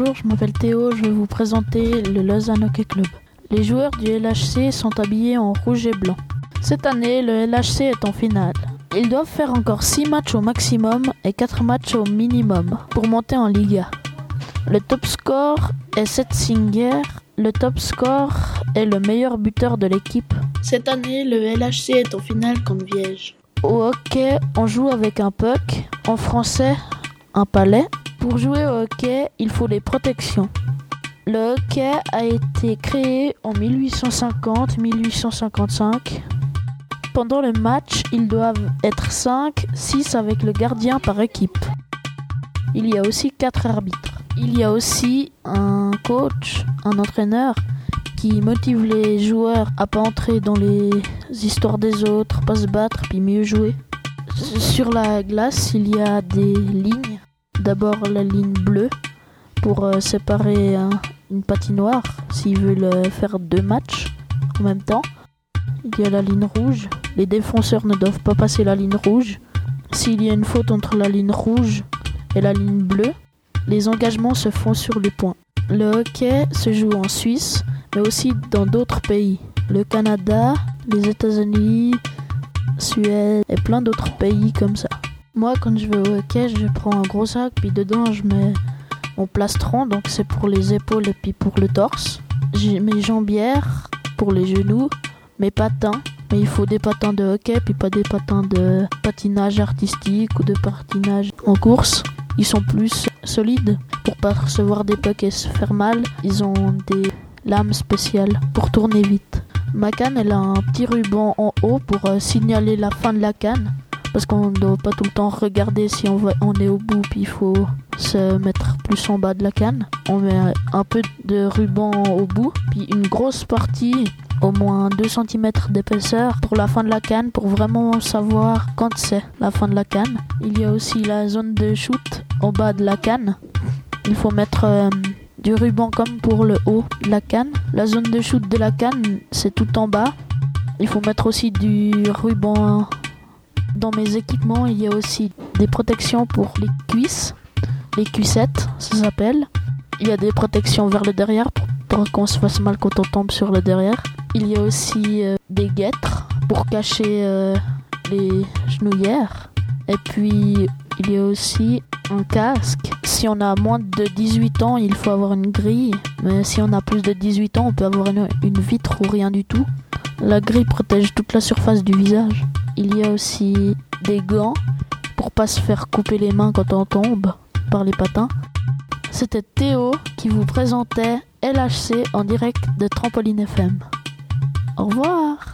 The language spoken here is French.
Bonjour, je m'appelle Théo, je vais vous présenter le Lausanne Hockey Club. Les joueurs du LHC sont habillés en rouge et blanc. Cette année, le LHC est en finale. Ils doivent faire encore 6 matchs au maximum et 4 matchs au minimum pour monter en Liga. Le top score est Seth Singer. Le top score est le meilleur buteur de l'équipe. Cette année, le LHC est en finale contre Viège. Au hockey, on joue avec un puck. En français, un palais. Pour jouer au hockey, il faut des protections. Le hockey a été créé en 1850-1855. Pendant le match, ils doivent être 5, 6 avec le gardien par équipe. Il y a aussi 4 arbitres. Il y a aussi un coach, un entraîneur qui motive les joueurs à pas entrer dans les histoires des autres, pas se battre, puis mieux jouer. Sur la glace, il y a des lignes. D'abord la ligne bleue pour euh, séparer une patinoire s'ils veulent euh, faire deux matchs en même temps. Il y a la ligne rouge. Les défenseurs ne doivent pas passer la ligne rouge. S'il y a une faute entre la ligne rouge et la ligne bleue, les engagements se font sur les points. Le hockey se joue en Suisse, mais aussi dans d'autres pays. Le Canada, les États-Unis, Suède et plein d'autres pays comme ça. Moi, quand je vais au hockey, je prends un gros sac, puis dedans, je mets mon plastron, donc c'est pour les épaules et puis pour le torse. J'ai mes jambières pour les genoux, mes patins, mais il faut des patins de hockey, puis pas des patins de patinage artistique ou de patinage en course. Ils sont plus solides pour pas recevoir des pucks et se faire mal. Ils ont des lames spéciales pour tourner vite. Ma canne, elle a un petit ruban en haut pour euh, signaler la fin de la canne. Parce qu'on ne doit pas tout le temps regarder si on, est au bout, puis il faut se mettre plus en bas de la canne. On met un peu de ruban au bout, puis une grosse partie, au moins 2 cm d'épaisseur, pour la fin de la canne, pour vraiment savoir quand c'est la fin de la canne. Il y a aussi la zone de shoot au bas de la canne. Il faut mettre euh, du ruban comme pour le haut de la canne. La zone de shoot de la canne, c'est tout en bas. Il faut mettre aussi du ruban. Dans mes équipements, il y a aussi des protections pour les cuisses, les cuissettes, ça s'appelle. Il y a des protections vers le derrière pour, qu'on se fasse mal quand on tombe sur le derrière. Il y a aussi euh, des guêtres pour cacher euh, les genouillères. Et puis, il y a aussi un casque. Si on a moins de 18 ans, il faut avoir une grille. Mais si on a plus de 18 ans, on peut avoir une vitre ou rien du tout. La grille protège toute la surface du visage. Il y a aussi des gants pour pas se faire couper les mains quand on tombe par les patins. C'était Théo qui vous présentait LHC en direct de Trampoline FM. Au revoir